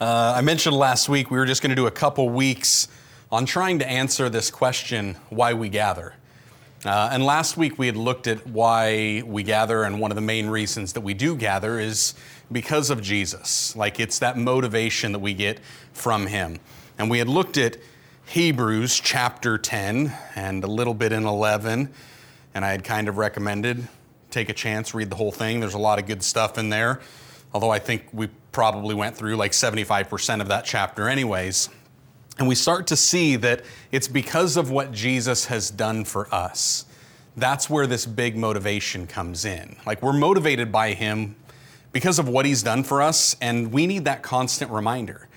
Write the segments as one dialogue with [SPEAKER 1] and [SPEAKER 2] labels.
[SPEAKER 1] Uh, I mentioned last week we were just going to do a couple weeks on trying to answer this question why we gather. Uh, and last week we had looked at why we gather, and one of the main reasons that we do gather is because of Jesus. Like it's that motivation that we get from Him. And we had looked at Hebrews chapter 10 and a little bit in 11, and I had kind of recommended take a chance, read the whole thing. There's a lot of good stuff in there, although I think we probably went through like 75% of that chapter, anyways. And we start to see that it's because of what Jesus has done for us. That's where this big motivation comes in. Like we're motivated by Him because of what He's done for us, and we need that constant reminder.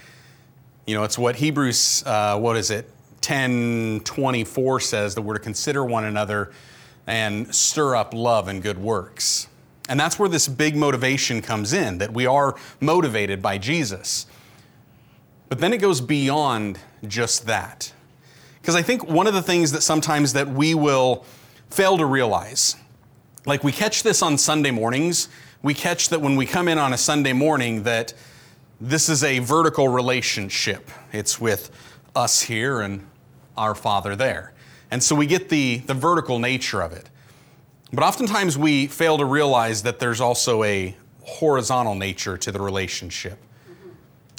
[SPEAKER 1] You know, it's what Hebrews, uh, what is it, 10 24 says that we're to consider one another and stir up love and good works. And that's where this big motivation comes in, that we are motivated by Jesus. But then it goes beyond just that. Because I think one of the things that sometimes that we will fail to realize, like we catch this on Sunday mornings, we catch that when we come in on a Sunday morning that this is a vertical relationship. It's with us here and our Father there. And so we get the, the vertical nature of it. But oftentimes we fail to realize that there's also a horizontal nature to the relationship.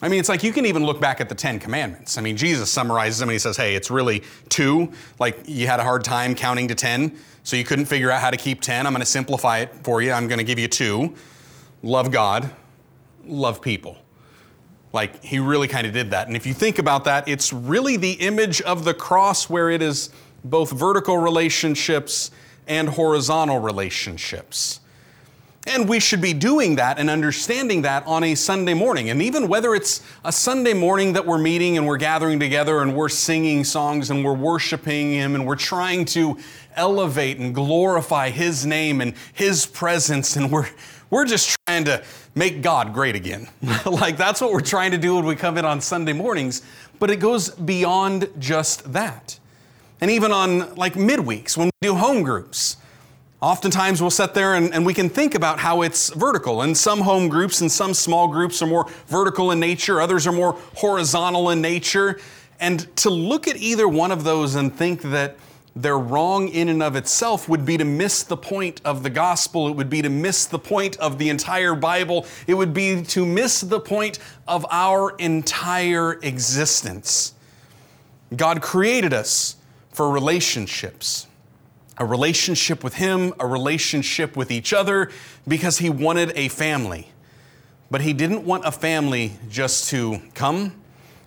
[SPEAKER 1] I mean, it's like you can even look back at the Ten Commandments. I mean, Jesus summarizes them and he says, hey, it's really two. Like you had a hard time counting to 10, so you couldn't figure out how to keep 10. I'm going to simplify it for you. I'm going to give you two love God, love people. Like he really kind of did that. And if you think about that, it's really the image of the cross where it is both vertical relationships and horizontal relationships. And we should be doing that and understanding that on a Sunday morning. And even whether it's a Sunday morning that we're meeting and we're gathering together and we're singing songs and we're worshiping Him and we're trying to elevate and glorify His name and His presence and we're, we're just trying to make God great again. like that's what we're trying to do when we come in on Sunday mornings. But it goes beyond just that and even on like midweeks when we do home groups. Oftentimes we'll sit there and, and, we can think about how it's vertical. And some home groups and some small groups are more vertical in nature, others are more horizontal in nature. And to look at either one of those and think that they're wrong in and of itself would be to miss the point of the gospel. It would be to miss the point of the entire Bible. It would be to miss the point of our entire existence. God created us for relationships a relationship with Him, a relationship with each other, because He wanted a family. But He didn't want a family just to come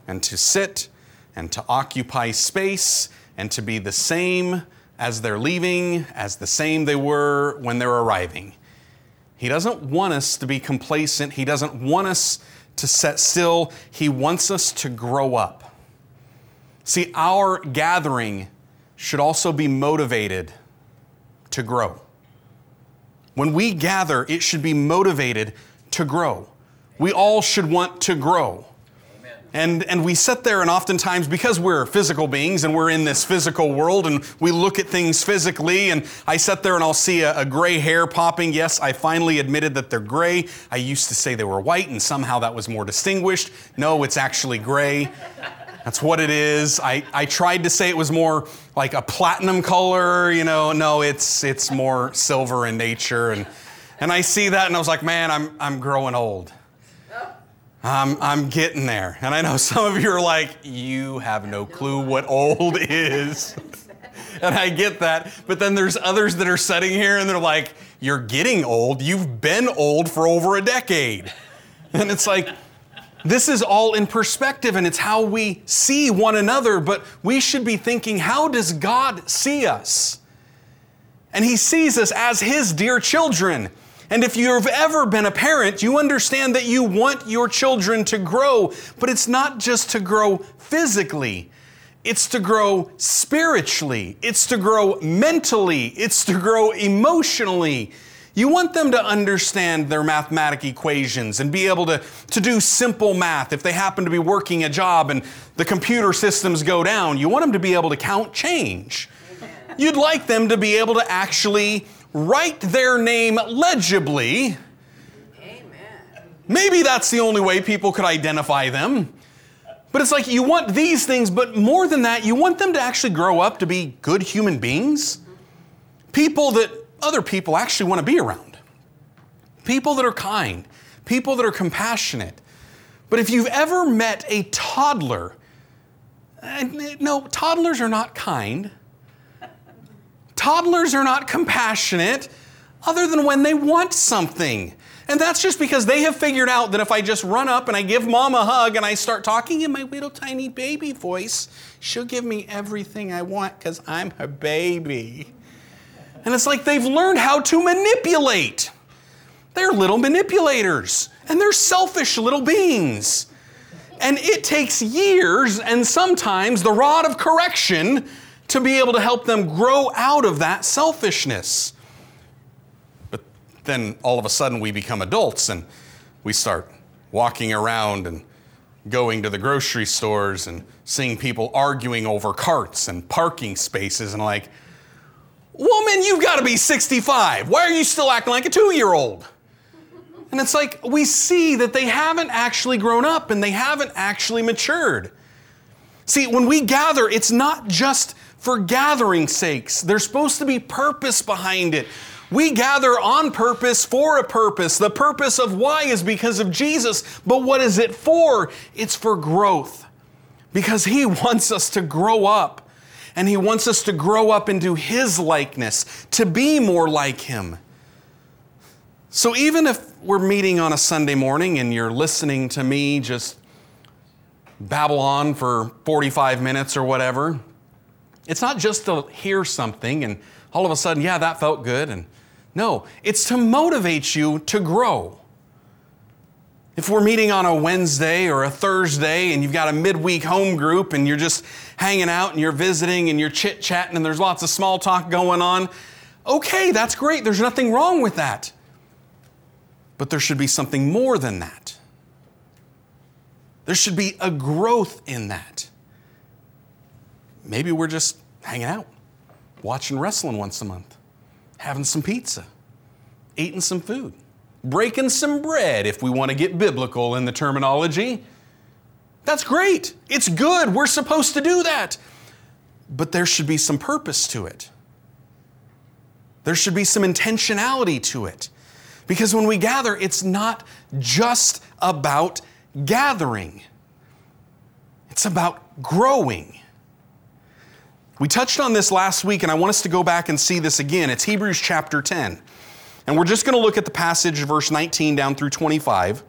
[SPEAKER 1] and to sit and to occupy space and to be the same as they're leaving, as the same they were when they're arriving. He doesn't want us to be complacent. He doesn't want us to set still. He wants us to grow up. See, our gathering should also be motivated to grow. When we gather, it should be motivated to grow. We all should want to grow. And, and we sit there, and oftentimes, because we're physical beings and we're in this physical world and we look at things physically, and I sit there and I'll see a, a gray hair popping. Yes, I finally admitted that they're gray. I used to say they were white, and somehow that was more distinguished. No, it's actually gray. That's what it is. I, I tried to say it was more like a platinum color, you know. No, it's it's more silver in nature. And and I see that and I was like, man, I'm I'm growing old. I'm I'm getting there. And I know some of you are like, you have no clue what old is. and I get that. But then there's others that are sitting here and they're like, you're getting old. You've been old for over a decade. And it's like, this is all in perspective and it's how we see one another, but we should be thinking, how does God see us? And He sees us as His dear children. And if you've ever been a parent, you understand that you want your children to grow, but it's not just to grow physically. It's to grow spiritually. It's to grow mentally. It's to grow emotionally. You want them to understand their mathematic equations and be able to, to do simple math if they happen to be working a job and the computer systems go down. You want them to be able to count change. You'd like them to be able to actually write their name legibly. Amen. Maybe that's the only way people could identify them. But it's like you want these things, but more than that, you want them to actually grow up to be good human beings. People that other people actually want to be around. People that are kind, people that are compassionate. But if you've ever met a toddler, eh, no, toddlers are not kind. Toddlers are not compassionate other than when they want something. And that's just because they have figured out that if I just run up and I give mom a hug and I start talking in my little tiny baby voice, she'll give me everything I want because I'm her baby. And it's like they've learned how to manipulate. They're little manipulators and they're selfish little beings. And it takes years and sometimes the rod of correction to be able to help them grow out of that selfishness But then all of a sudden we become adults and we start walking around and going to the grocery stores and seeing people arguing over carts and parking spaces and like, woman, you've got to be 65. Why are you still acting like a two year old? And it's like we see that they haven't actually grown up and they haven't actually matured. See, when we gather, it's not just for gathering sakes, there's supposed to be purpose behind it. We gather on purpose for a purpose. The purpose of why is because of Jesus. But what is it for? It's for growth. Because He wants us to grow up. And He wants us to grow up into His likeness, to be more like Him. So even if we're meeting on a Sunday morning and you're listening to me just babble on for 45 minutes or whatever, it's not just to hear something and all of a sudden, yeah, that felt good, and no, it's to motivate you to grow. If we're meeting on a Wednesday or a Thursday and you've got a midweek home group and you're just hanging out and you're visiting and you're chit chatting and there's lots of small talk going on, okay, that's great. There's nothing wrong with that. But there should be something more than that. There should be a growth in that. Maybe we're just hanging out, watching wrestling once a month having some pizza, eating some food, breaking some bread, if we want to get biblical in the terminology. That's great. It's good. We're supposed to do that. But there should be some purpose to it. There should be some intentionality to it. Because when we gather, it's not just about gathering, it's about growing. We touched on this last week, and I want us to go back and see this again. It's Hebrews chapter 10. And we're just going to look at the passage, verse 19 down through 25.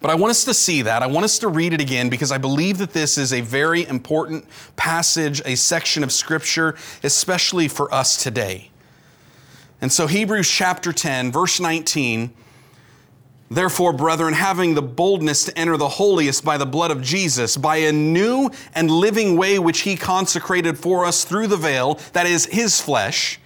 [SPEAKER 1] But I want us to see that. I want us to read it again because I believe that this is a very important passage, a section of Scripture, especially for us today. And so, Hebrews chapter 10, verse 19 Therefore, brethren, having the boldness to enter the holiest by the blood of Jesus, by a new and living way which he consecrated for us through the veil, that is his flesh,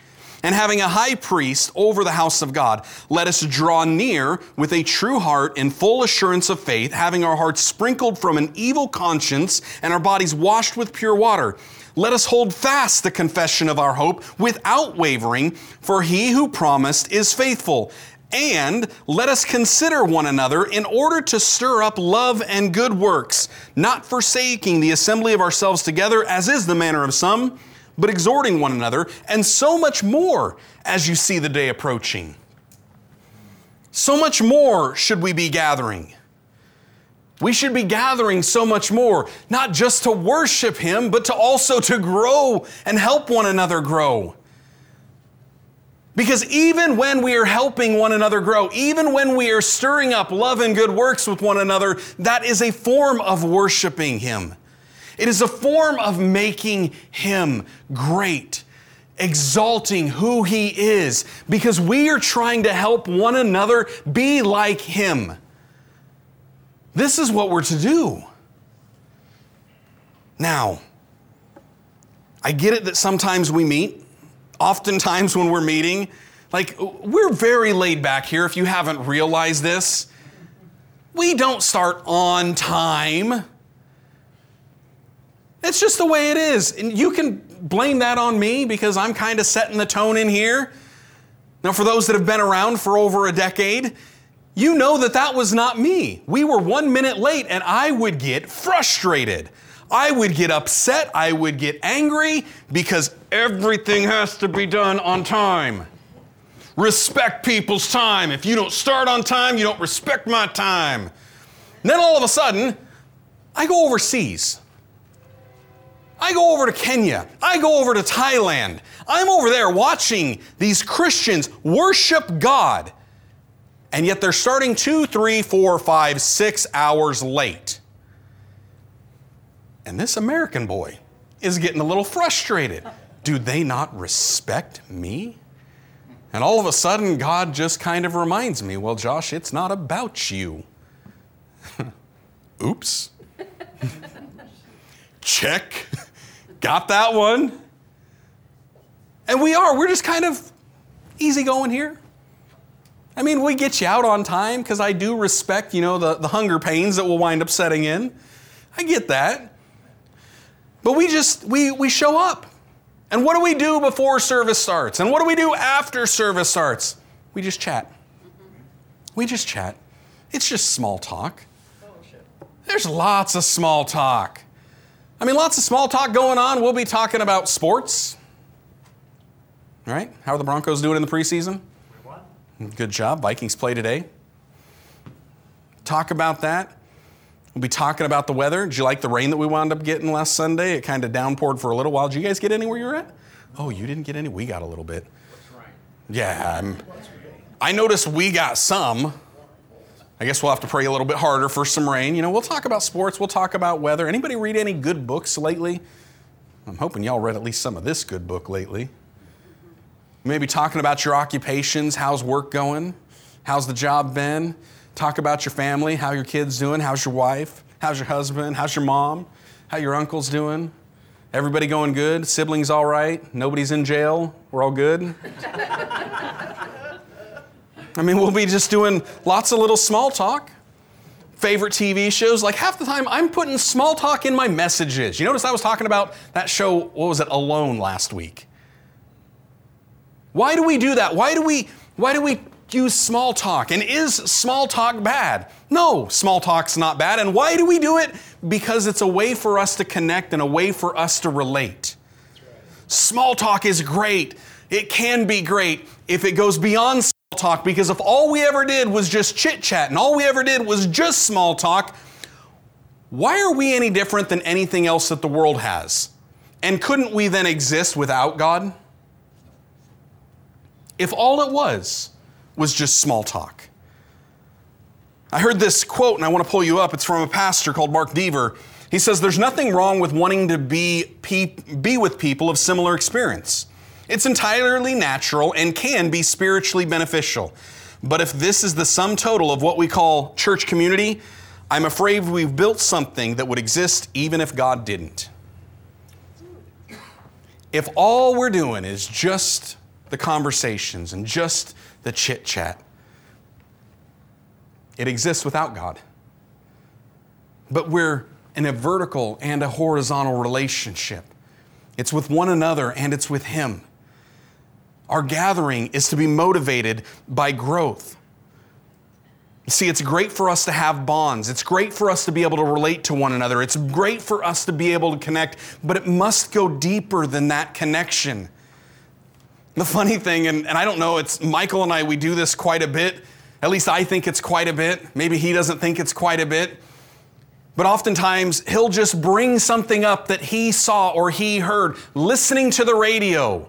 [SPEAKER 1] and having a high priest over the house of God, let us draw near with a true heart in full assurance of faith, having our hearts sprinkled from an evil conscience and our bodies washed with pure water. Let us hold fast the confession of our hope without wavering, for he who promised is faithful. And let us consider one another in order to stir up love and good works, not forsaking the assembly of ourselves together, as is the manner of some, but exhorting one another, and so much more as you see the day approaching. So much more should we be gathering. We should be gathering so much more, not just to worship Him, but to also to grow and help one another grow. Because even when we are helping one another grow, even when we are stirring up love and good works with one another, that is a form of worshiping Him. It is a form of making Him great, exalting who He is, because we are trying to help one another be like Him. This is what we're to do. Now, I get it that sometimes we meet oftentimes when we're meeting, like we're very laid back here if you haven't realized this. We don't start on time. It's just the way it is. And you can blame that on me because I'm kind of setting the tone in here. Now, for those that have been around for over a decade, you know that that was not me. We were one minute late and I would get frustrated. I would get upset. I would get angry because everything has to be done on time. Respect people's time. If you don't start on time, you don't respect my time. And then all of a sudden, I go overseas. I go over to Kenya. I go over to Thailand. I'm over there watching these Christians worship God and yet they're starting two, three, four, five, six hours late. And this American boy is getting a little frustrated. Do they not respect me? And all of a sudden, God just kind of reminds me, well, Josh, it's not about you. Oops. Check. Got that one. And we are, we're just kind of easy going here. I mean, we get you out on time because I do respect, you know, the, the hunger pains that will wind up setting in. I get that. But we just, we, we show up. And what do we do before service starts? And what do we do after service starts? We just chat. We just chat. It's just small talk. There's lots of small talk. I mean, lots of small talk going on. We'll be talking about sports. Right? How are the Broncos doing in the preseason? Good job. Vikings play today. Talk about that. We'll be talking about the weather. Did you like the rain that we wound up getting last Sunday? It kind of downpoured for a little while. Did you guys get anywhere you were at? Oh, you didn't get any? We got a little bit. Yeah. I'm, I noticed we got some. I guess we'll have to pray a little bit harder for some rain. You know, we'll talk about sports, we'll talk about weather. Anybody read any good books lately? I'm hoping y'all read at least some of this good book lately. Maybe talking about your occupations, how's work going? How's the job been? Talk about your family, how your kids doing, how's your wife, how's your husband, how's your mom, how your uncle's doing? Everybody going good? Siblings all right? Nobody's in jail? We're all good? I mean, we'll be just doing lots of little small talk. Favorite TV shows, like half the time I'm putting small talk in my messages. You notice I was talking about that show, what was it, Alone last week? Why do we do that? Why do we why do we use small talk? And is small talk bad? No, small talk's not bad. And why do we do it? Because it's a way for us to connect and a way for us to relate. Right. Small talk is great. It can be great if it goes beyond small talk because if all we ever did was just chit chat and all we ever did was just small talk, why are we any different than anything else that the world has? And couldn't we then exist without God? if all it was was just small talk. I heard this quote and I want to pull you up. It's from a pastor called Mark Dever. He says, There's nothing wrong with wanting to be, be with people of similar experience. It's entirely natural and can be spiritually beneficial. But if this is the sum total of what we call church community, I'm afraid we've built something that would exist even if God didn't. If all we're doing is just the conversations and just the chit chat. It exists without God. But we're in a vertical and a horizontal relationship. It's with one another and it's with Him. Our gathering is to be motivated by growth. See, it's great for us to have bonds. It's great for us to be able to relate to one another. It's great for us to be able to connect, but it must go deeper than that connection. The funny thing, and, and I don't know, it's Michael and I, we do this quite a bit. At least I think it's quite a bit. Maybe he doesn't think it's quite a bit. But oftentimes, he'll just bring something up that he saw or he heard listening to the radio,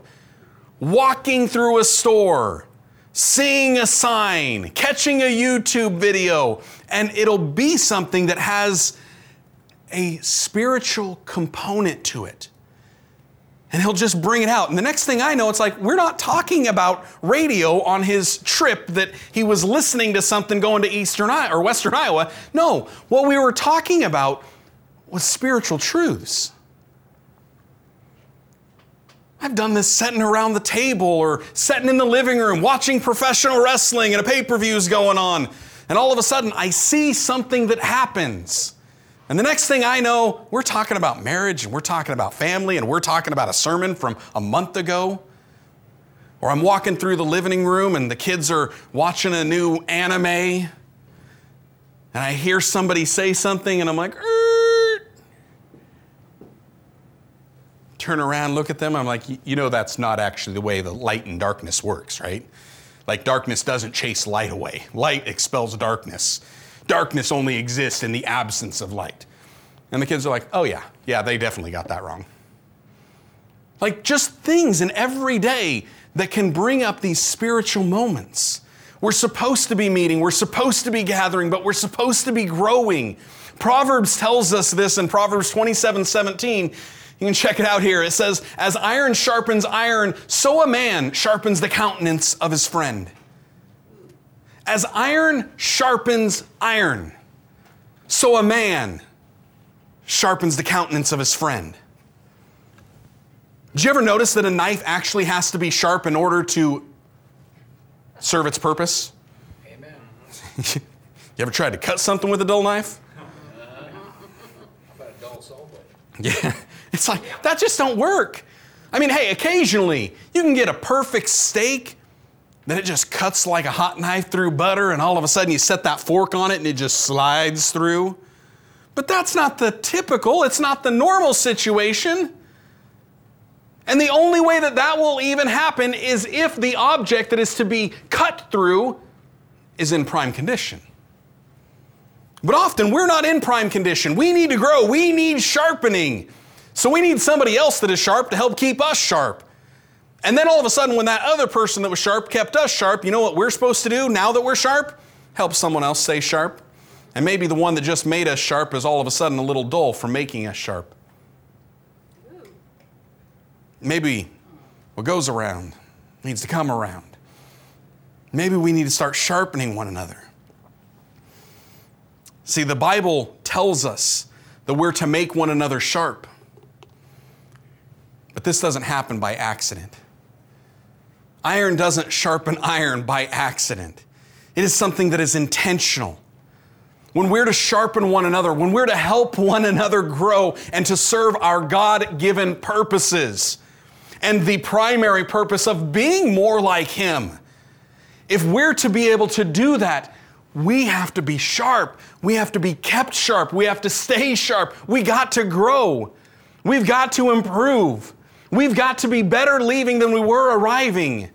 [SPEAKER 1] walking through a store, seeing a sign, catching a YouTube video, and it'll be something that has a spiritual component to it and he'll just bring it out. And the next thing I know, it's like we're not talking about radio on his trip that he was listening to something going to Eastern or Western Iowa. No, what we were talking about was spiritual truths. I've done this sitting around the table or sitting in the living room watching professional wrestling and a pay per view's going on. And all of a sudden, I see something that happens. And the next thing I know, we're talking about marriage and we're talking about family and we're talking about a sermon from a month ago. Or I'm walking through the living room and the kids are watching a new anime, and I hear somebody say something, and I'm like, "Er." Turn around, look at them. I'm like, you know, that's not actually the way the light and darkness works, right? Like, darkness doesn't chase light away, light expels darkness. Darkness only exists in the absence of light. And the kids are like, oh, yeah, yeah, they definitely got that wrong. Like, just things in every day that can bring up these spiritual moments. We're supposed to be meeting, we're supposed to be gathering, but we're supposed to be growing. Proverbs tells us this in Proverbs 27 17. You can check it out here. It says, As iron sharpens iron, so a man sharpens the countenance of his friend. As iron sharpens iron, so a man sharpens the countenance of his friend. Did you ever notice that a knife actually has to be sharp in order to serve its purpose?
[SPEAKER 2] Amen.
[SPEAKER 1] you ever tried to cut something with a dull knife?
[SPEAKER 2] How about a dull saw blade?
[SPEAKER 1] Yeah. It's like, that just don't work. I mean, hey, occasionally you can get a perfect steak that it just cuts like a hot knife through butter, and all of a sudden you set that fork on it and it just slides through. But that's not the typical, it's not the normal situation. And the only way that that will even happen is if the object that is to be cut through is in prime condition. But often we're not in prime condition. We need to grow, we need sharpening. So we need somebody else that is sharp to help keep us sharp. And then all of a sudden, when that other person that was sharp kept us sharp, you know what we're supposed to do now that we're sharp? Help someone else stay sharp. And maybe the one that just made us sharp is all of a sudden a little dull for making us sharp. Maybe what goes around needs to come around. Maybe we need to start sharpening one another. See, the Bible tells us that we're to make one another sharp. But this doesn't happen by accident. Iron doesn't sharpen iron by accident, it is something that is intentional. When we're to sharpen one another, when we're to help one another grow and to serve our God given purposes, and the primary purpose of being more like Him. If we're to be able to do that, we have to be sharp. We have to be kept sharp. We have to stay sharp. We got to grow. We've got to improve. We've got to be better leaving than we were arriving.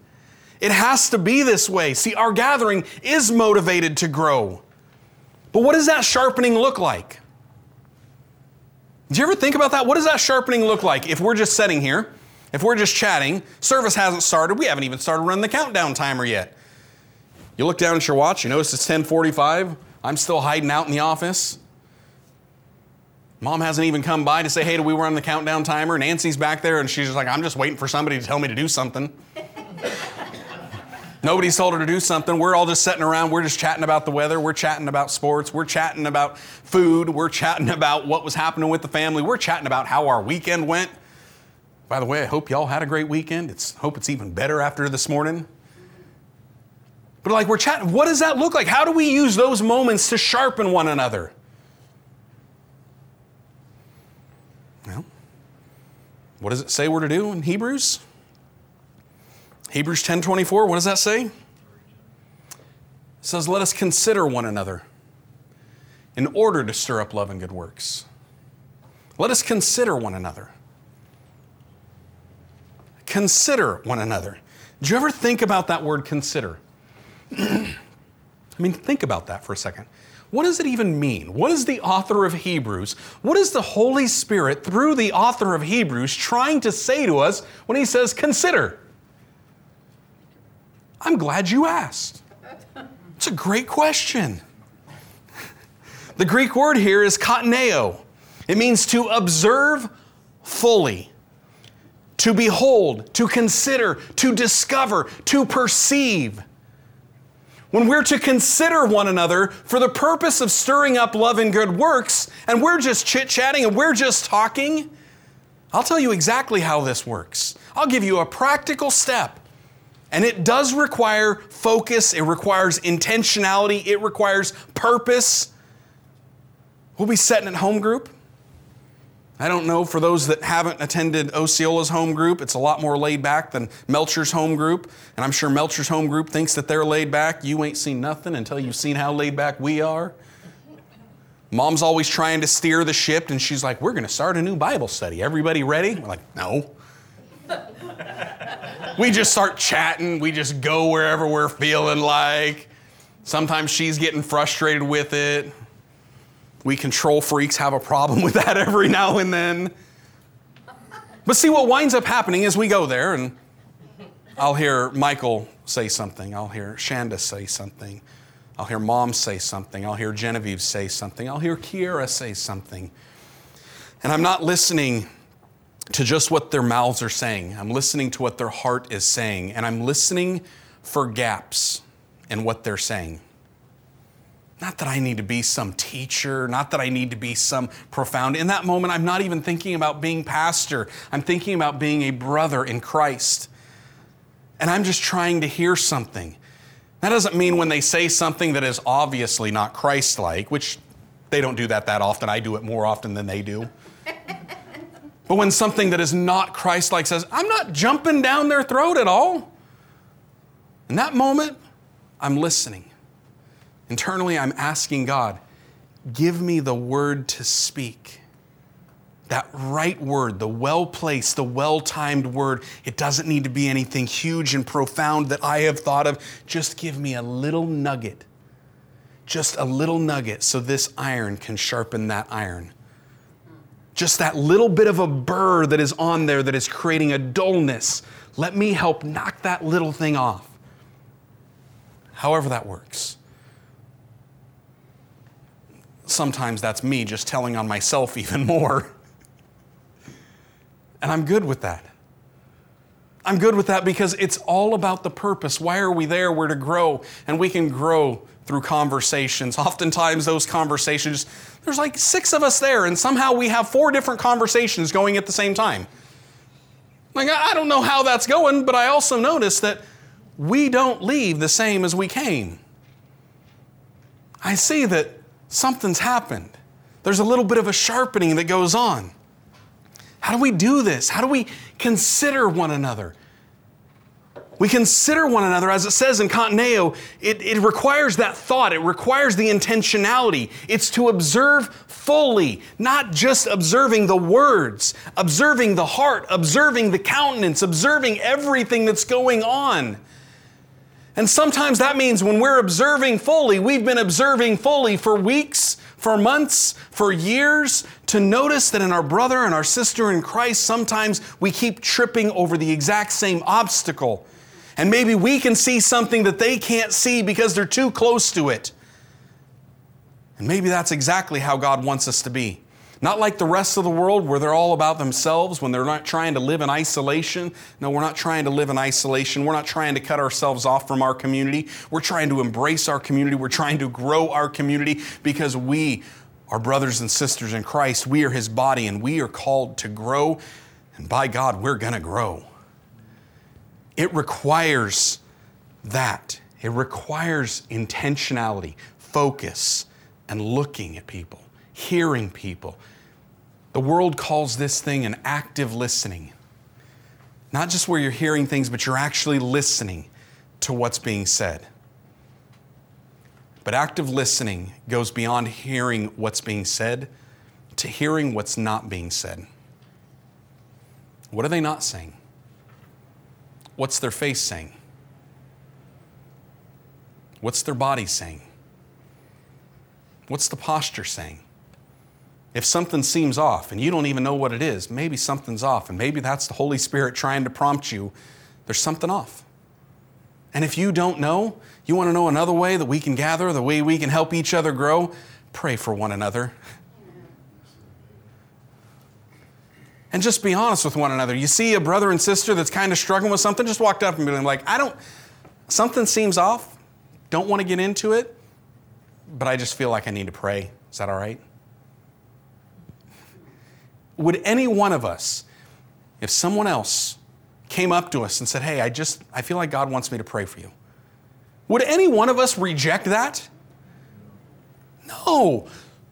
[SPEAKER 1] It has to be this way. See, our gathering is motivated to grow. But what does that sharpening look like? Do you ever think about that? What does that sharpening look like if we're just sitting here, if we're just chatting, service hasn't started, we haven't even started running the countdown timer yet. You look down at your watch, you notice it's 1045, I'm still hiding out in the office. Mom hasn't even come by to say, hey, do we run the countdown timer? Nancy's back there and she's just like, I'm just waiting for somebody to tell me to do something. Nobody's told her to do something. We're all just sitting around. We're just chatting about the weather. We're chatting about sports. We're chatting about food. We're chatting about what was happening with the family. We're chatting about how our weekend went. By the way, I hope y'all had a great weekend. It's hope it's even better after this morning. But like we're chatting, what does that look like? How do we use those moments to sharpen one another? What does it say we're to do in Hebrews? Hebrews 10:24, what does that say? It says, "Let us consider one another in order to stir up love and good works." Let us consider one another. Consider one another. Do you ever think about that word consider? I mean, think about that for a second. What does it even mean? What is the author of Hebrews? What is the Holy Spirit, through the author of Hebrews, trying to say to us when he says, consider? I'm glad you asked. It's a great question. The Greek word here is kataneo. It means to observe fully, to behold, to consider, to discover, to perceive. When we're to consider one another for the purpose of stirring up love and good works, and we're just chit chatting and we're just talking, I'll tell you exactly how this works. I'll give you a practical step. And it does require focus, it requires intentionality, it requires purpose. We'll be setting at home group. I don't know for those that haven't attended Osceola's home group, it's a lot more laid back than Melcher's home group. And I'm sure Melcher's home group thinks that they're laid back. You ain't seen nothing until you've seen how laid back we are. Mom's always trying to steer the ship, and she's like, We're going to start a new Bible study. Everybody ready? We're like, No. we just start chatting. We just go wherever we're feeling like. Sometimes she's getting frustrated with it. We control freaks have a problem with that every now and then. But see, what winds up happening is we go there, and I'll hear Michael say something. I'll hear Shanda say something. I'll hear Mom say something. I'll hear Genevieve say something. I'll hear Kiera say something. And I'm not listening to just what their mouths are saying. I'm listening to what their heart is saying. And I'm listening for gaps in what they're saying. Not that I need to be some teacher, not that I need to be some profound. In that moment, I'm not even thinking about being pastor. I'm thinking about being a brother in Christ. And I'm just trying to hear something. That doesn't mean when they say something that is obviously not Christ like, which they don't do that that often. I do it more often than they do. but when something that is not Christ like says, I'm not jumping down their throat at all. In that moment, I'm listening. Internally, I'm asking God, give me the word to speak. That right word, the well placed, the well timed word. It doesn't need to be anything huge and profound that I have thought of. Just give me a little nugget. Just a little nugget so this iron can sharpen that iron. Just that little bit of a burr that is on there that is creating a dullness. Let me help knock that little thing off. However, that works sometimes that's me just telling on myself even more. And I'm good with that. I'm good with that because it's all about the purpose. Why are we there? We're to grow, and we can grow through conversations. Oftentimes, those conversations, there's like six of us there, and somehow we have four different conversations going at the same time. Like, I don't know how that's going, but I also notice that we don't leave the same as we came. I see that something's happened. There's a little bit of a sharpening that goes on. How do we do this? How do we consider one another? We consider one another, as it says in Contaneo, it, it requires that thought, it requires the intentionality. It's to observe fully, not just observing the words, observing the heart, observing the countenance, observing everything that's going on. And sometimes that means when we're observing fully, we've been observing fully for weeks, for months, for years, to notice that in our brother and our sister in Christ, sometimes we keep tripping over the exact same obstacle. And maybe we can see something that they can't see because they're too close to it. And maybe that's exactly how God wants us to be. Not like the rest of the world where they're all about themselves when they're not trying to live in isolation. No, we're not trying to live in isolation. We're not trying to cut ourselves off from our community. We're trying to embrace our community. We're trying to grow our community because we are brothers and sisters in Christ. We are His body and we are called to grow. And by God, we're going to grow. It requires that. It requires intentionality, focus, and looking at people, hearing people, the world calls this thing an active listening. Not just where you're hearing things, but you're actually listening to what's being said. But active listening goes beyond hearing what's being said to hearing what's not being said. What are they not saying? What's their face saying? What's their body saying? What's the posture saying? If something seems off and you don't even know what it is, maybe something's off, and maybe that's the Holy Spirit trying to prompt you. There's something off. And if you don't know, you want to know another way that we can gather, the way we can help each other grow, pray for one another. And just be honest with one another. You see a brother and sister that's kind of struggling with something, just walked up and be like, I don't, something seems off. Don't want to get into it, but I just feel like I need to pray. Is that all right? Would any one of us, if someone else came up to us and said, Hey, I just, I feel like God wants me to pray for you, would any one of us reject that? No.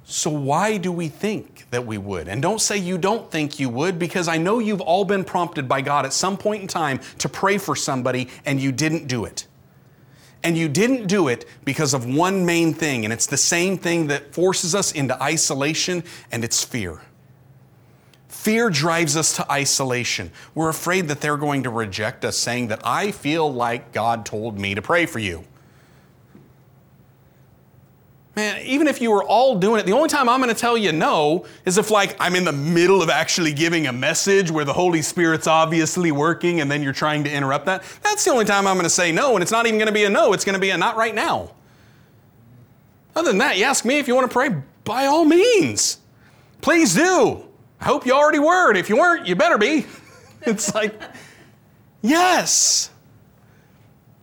[SPEAKER 1] So, why do we think that we would? And don't say you don't think you would, because I know you've all been prompted by God at some point in time to pray for somebody and you didn't do it. And you didn't do it because of one main thing, and it's the same thing that forces us into isolation, and it's fear. Fear drives us to isolation. We're afraid that they're going to reject us, saying that I feel like God told me to pray for you. Man, even if you were all doing it, the only time I'm going to tell you no is if, like, I'm in the middle of actually giving a message where the Holy Spirit's obviously working and then you're trying to interrupt that. That's the only time I'm going to say no, and it's not even going to be a no, it's going to be a not right now. Other than that, you ask me if you want to pray, by all means. Please do. I hope you already were. And If you weren't, you better be. it's like, yes.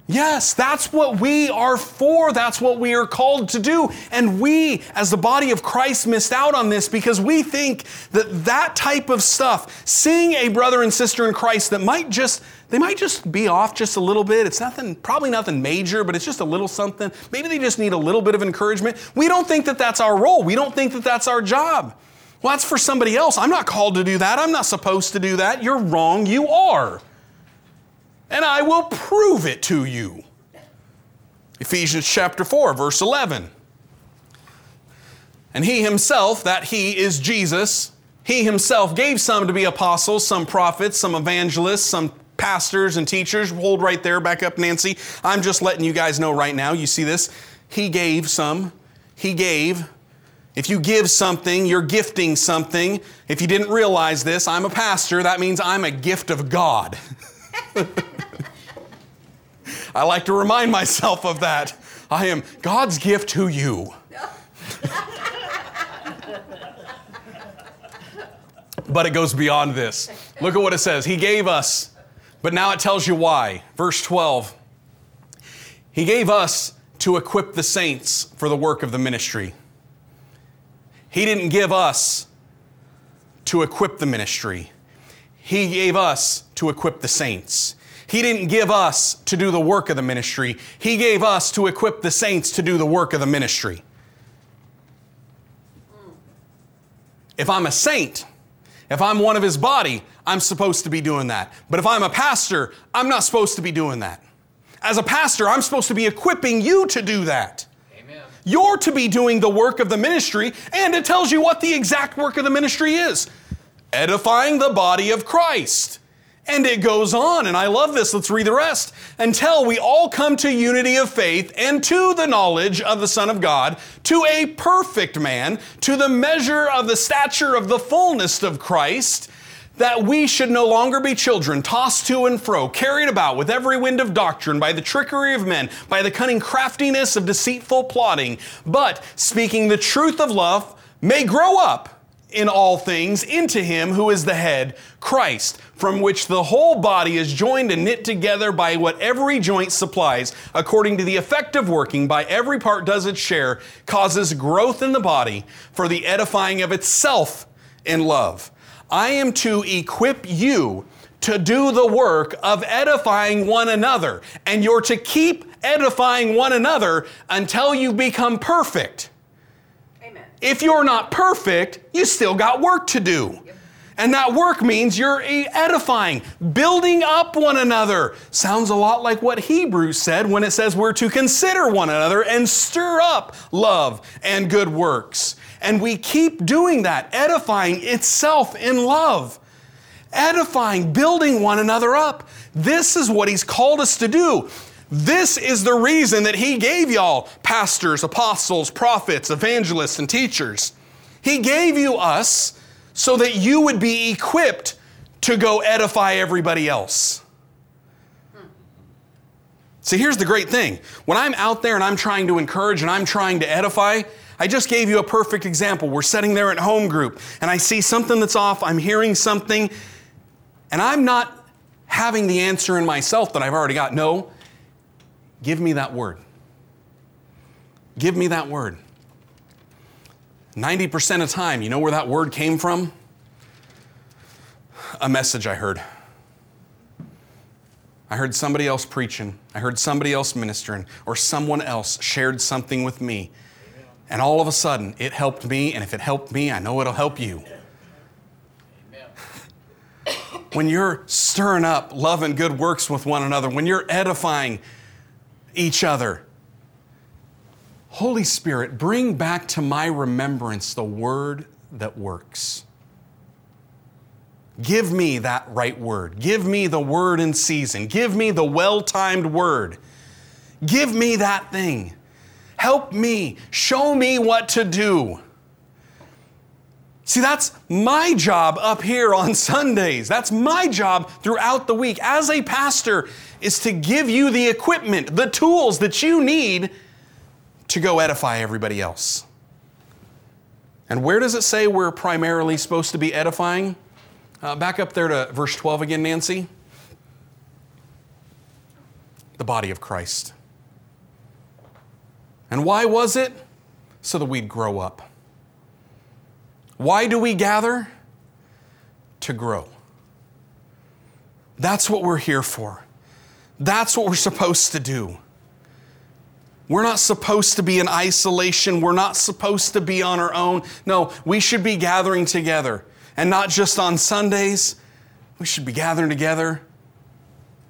[SPEAKER 1] Yes, that's what we are for. That's what we are called to do. And we, as the body of Christ, missed out on this because we think that that type of stuff, seeing a brother and sister in Christ that might just, they might just be off just a little bit. It's nothing, probably nothing major, but it's just a little something. Maybe they just need a little bit of encouragement. We don't think that that's our role. We don't think that that's our job. Well, that's for somebody else. I'm not called to do that. I'm not supposed to do that. You're wrong. You are and I will prove it to you. Ephesians chapter 4, verse 11. And he himself, that he is Jesus, he himself gave some to be apostles, some prophets, some evangelists, some pastors and teachers. Hold right there, back up, Nancy. I'm just letting you guys know right now. You see this? He gave some. He gave. If you give something, you're gifting something. If you didn't realize this, I'm a pastor. That means I'm a gift of God. I like to remind myself of that. I am God's gift to you. but it goes beyond this. Look at what it says. He gave us, but now it tells you why. Verse 12. He gave us to equip the saints for the work of the ministry. He didn't give us to equip the ministry. He gave us to equip the saints. He didn't give us to do the work of the ministry, He gave us to equip the saints to do the work of the ministry. If I'm a saint, if I'm one of His body, I'm supposed to be doing that. But if I'm a pastor, I'm not supposed to be doing that. As a pastor, I'm supposed to be equipping you to do that. You're to be doing the work of the ministry, and it tells you what the exact work of the ministry is edifying the body of Christ. And it goes on, and I love this. Let's read the rest. Until we all come to unity of faith and to the knowledge of the Son of God, to a perfect man, to the measure of the stature of the fullness of Christ, that we should no longer be children, tossed to and fro, carried about with every wind of doctrine by the trickery of men, by the cunning craftiness of deceitful plotting, but speaking the truth of love, may grow up in all things into him who is the head, Christ, from which the whole body is joined and knit together by what every joint supplies, according to the effective working by every part does its share, causes growth in the body for the edifying of itself in love. I am to equip you to do the work of edifying one another, and you're to keep edifying one another until you become perfect Amen. if you're not perfect, you still got work to do. And that work means you're edifying, building up one another. Sounds a lot like what Hebrews said when it says we're to consider one another and stir up love and good works. And we keep doing that, edifying itself in love, edifying, building one another up. This is what He's called us to do. This is the reason that He gave y'all pastors, apostles, prophets, evangelists, and teachers. He gave you us so that you would be equipped to go edify everybody else. See, here's the great thing. When I'm out there and I'm trying to encourage and I'm trying to edify, I just gave you a perfect example. We're sitting there at home group and I see something that's off, I'm hearing something, and I'm not having the answer in myself that I've already got. No, Give me that word. Give me that word. 90% of the time, you know where that word came from? A message I heard. I heard somebody else preaching. I heard somebody else ministering, or someone else shared something with me. And all of a sudden, it helped me, and if it helped me, I know it'll help you. when you're stirring up love and good works with one another, when you're edifying each other, Holy Spirit, bring back to my remembrance the word that works. Give me that right word. Give me the word in season. Give me the well timed word. Give me that thing. Help me. Show me what to do. See, that's my job up here on Sundays. That's my job throughout the week as a pastor is to give you the equipment, the tools that you need to go edify everybody else. And where does it say we're primarily supposed to be edifying? Uh, back up there to verse 12 again, Nancy. The body of Christ. And why was it? So that we'd grow up. Why do we gather? To grow. That's what we're here for. That's what we're supposed to do. We're not supposed to be in isolation. We're not supposed to be on our own. No, we should be gathering together. And not just on Sundays, we should be gathering together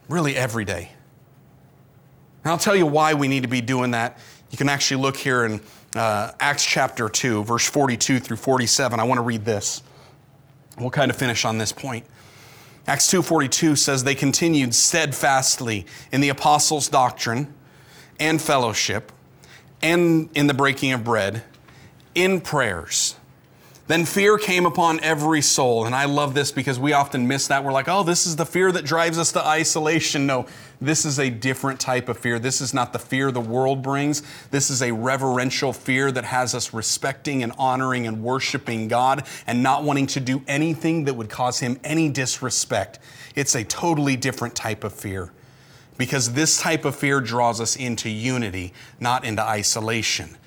[SPEAKER 1] really every day. And I'll tell you why we need to be doing that. You can actually look here in uh, Acts chapter 2, verse 42 through 47. I want to read this. We'll kind of finish on this point. Acts 2:42 says they continued steadfastly in the apostles' doctrine and fellowship and in the breaking of bread in prayers then fear came upon every soul. And I love this because we often miss that. We're like, oh, this is the fear that drives us to isolation. No, this is a different type of fear. This is not the fear the world brings. This is a reverential fear that has us respecting and honoring and worshiping God and not wanting to do anything that would cause Him any disrespect. It's a totally different type of fear because this type of fear draws us into unity, not into isolation.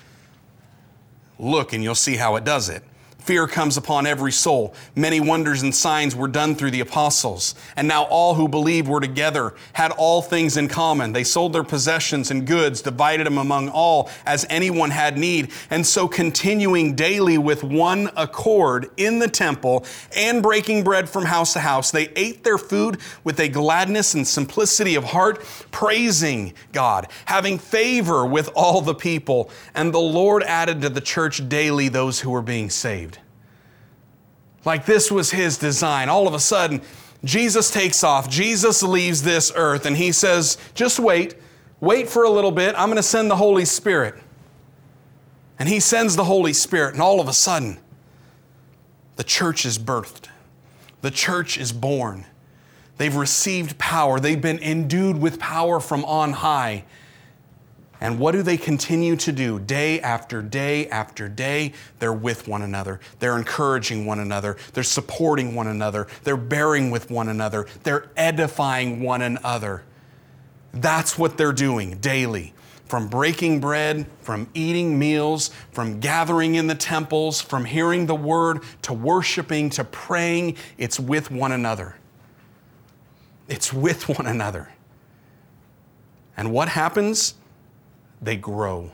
[SPEAKER 1] Look, and you'll see how it does it. Fear comes upon every soul. Many wonders and signs were done through the apostles. And now all who believed were together, had all things in common. They sold their possessions and goods, divided them among all as anyone had need. And so continuing daily with one accord in the temple and breaking bread from house to house, they ate their food with a gladness and simplicity of heart, praising God, having favor with all the people. And the Lord added to the church daily those who were being saved. Like this was his design. All of a sudden, Jesus takes off. Jesus leaves this earth and he says, Just wait, wait for a little bit. I'm going to send the Holy Spirit. And he sends the Holy Spirit, and all of a sudden, the church is birthed. The church is born. They've received power. They've been endued with power from on high. And what do they continue to do? Day after day after day, they're with one another. They're encouraging one another. They're supporting one another. They're bearing with one another. They're edifying one another. That's what they're doing daily. From breaking bread, from eating meals, from gathering in the temples, from hearing the word, to worshiping, to praying, it's with one another. It's with one another. And what happens? They grow.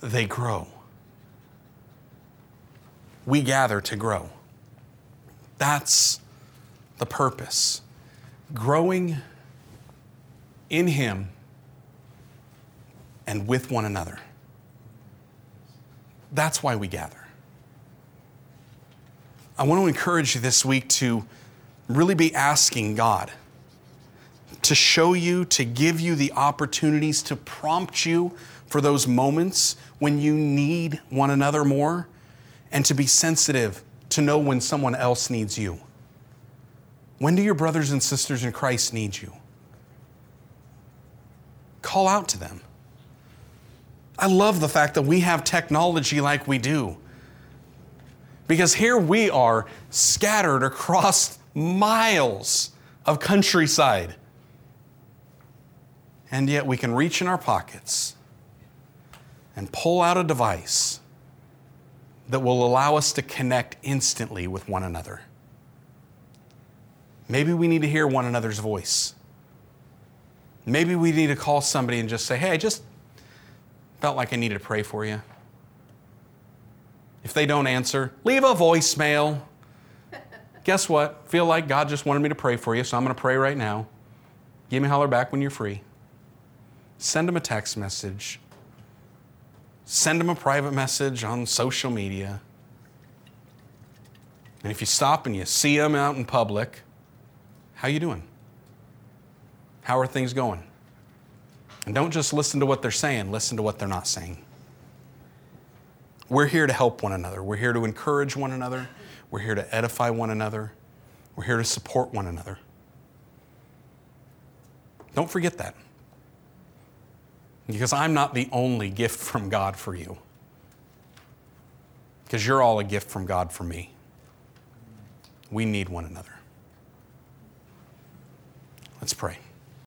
[SPEAKER 1] They grow. We gather to grow. That's the purpose. Growing in Him and with one another. That's why we gather. I want to encourage you this week to really be asking God to show you, to give you the opportunities to prompt you for those moments when you need one another more and to be sensitive to know when someone else needs you. When do your brothers and sisters in Christ need you? Call out to them. I love the fact that we have technology like we do. Because here we are scattered across miles of countryside. And yet we can reach in our pockets and pull out a device that will allow us to connect instantly with one another. Maybe we need to hear one another's voice. Maybe we need to call somebody and just say, hey, I just, Felt like I needed to pray for you. If they don't answer, leave a voicemail. Guess what? Feel like God just wanted me to pray for you, so I'm going to pray right now. Give me a holler back when you're free. Send them a text message. Send them a private message on social media. And if you stop and you see them out in public, how you doing? How are things going? And don't just listen to what they're saying, listen to what they're not saying. We're here to help one another. We're here to encourage one another. We're here to edify one another. We're here to support one another. Don't forget that. Because I'm not the only gift from God for you. Because you're all a gift from God for me. We need one another. Let's pray.